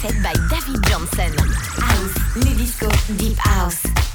set by David Johnson. House, new disco, deep house.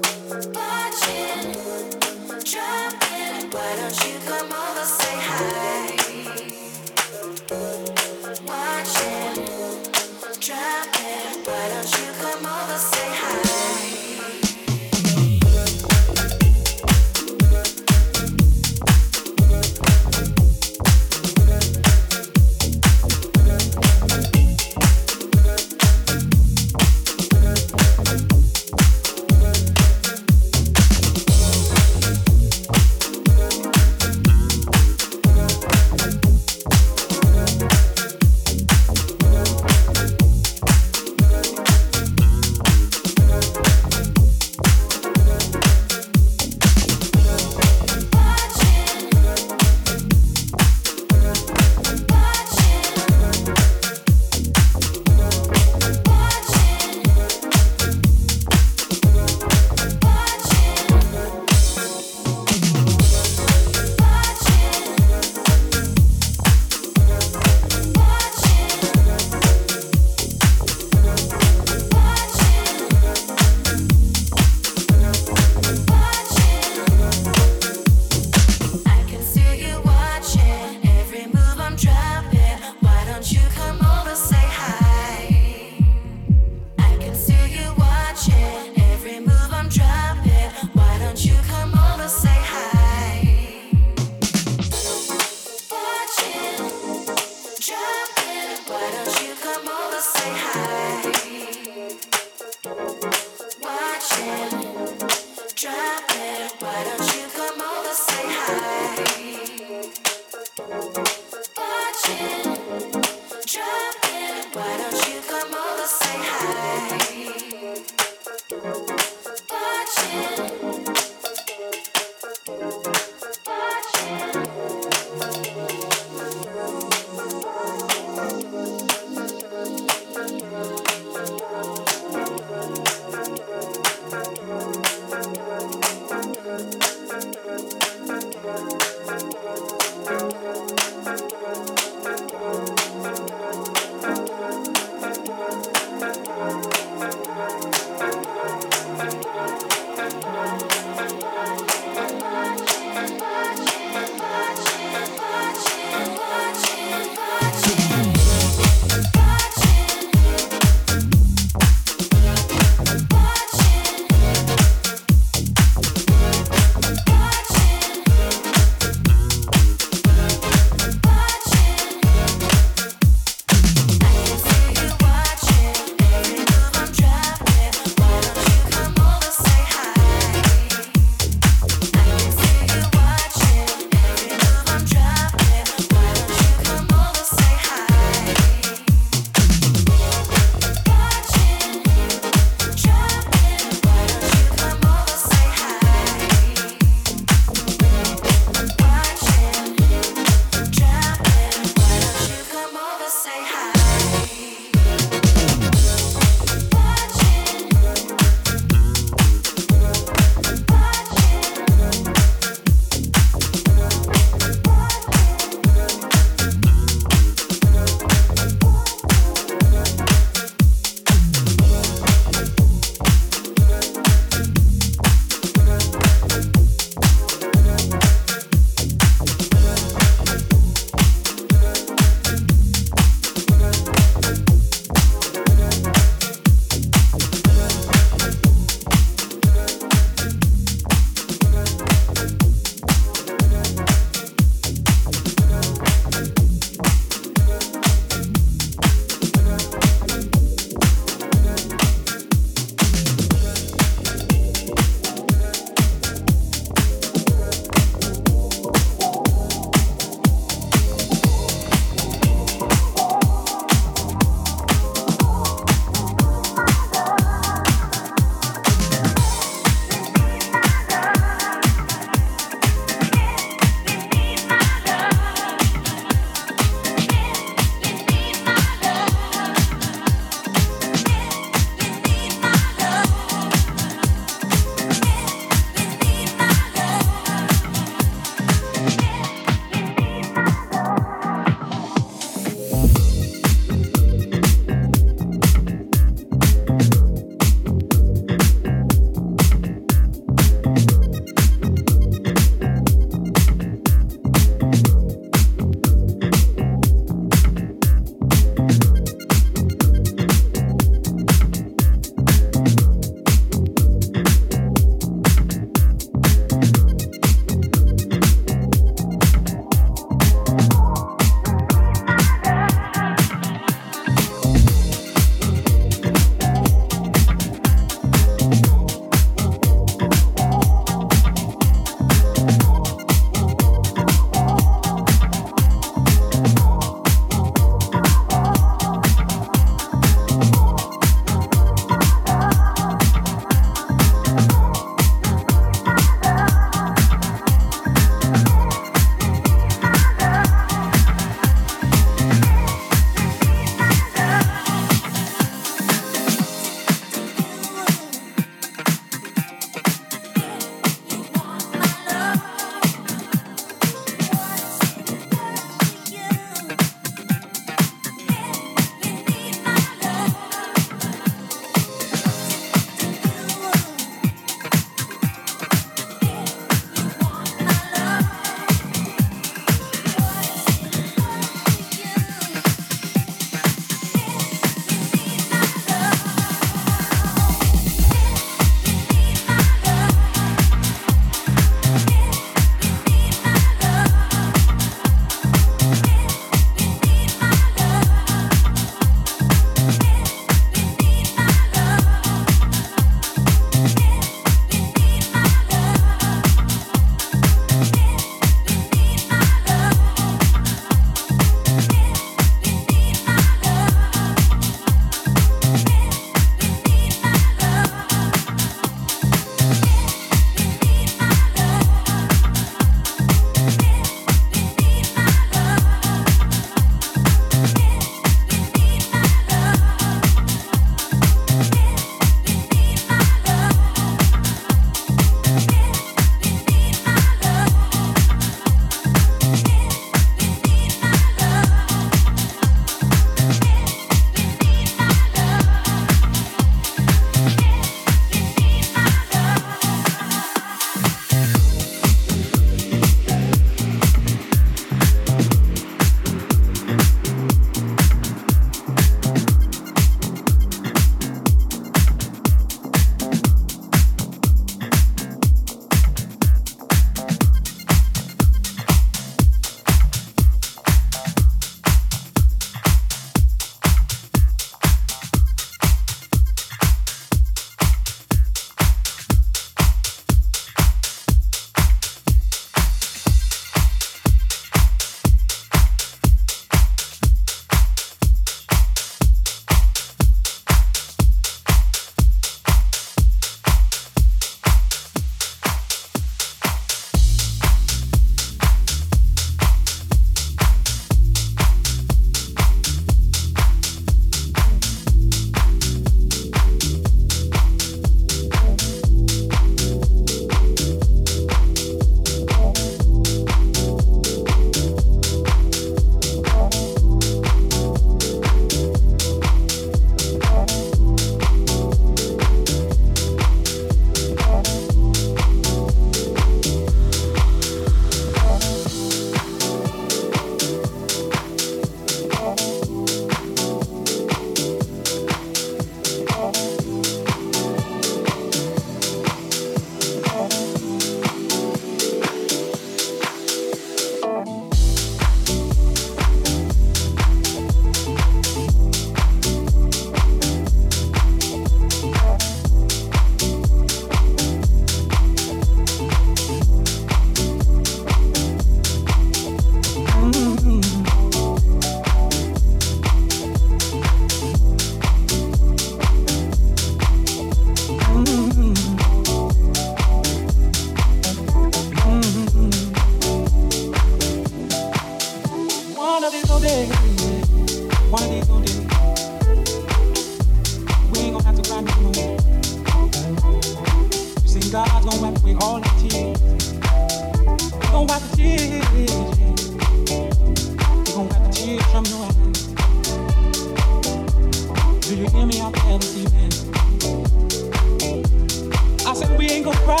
Ain't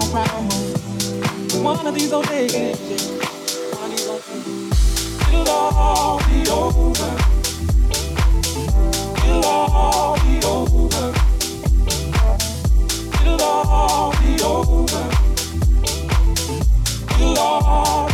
no problem. One of these old days, days, it'll all be over. It'll all be over. It'll all be over. It'll all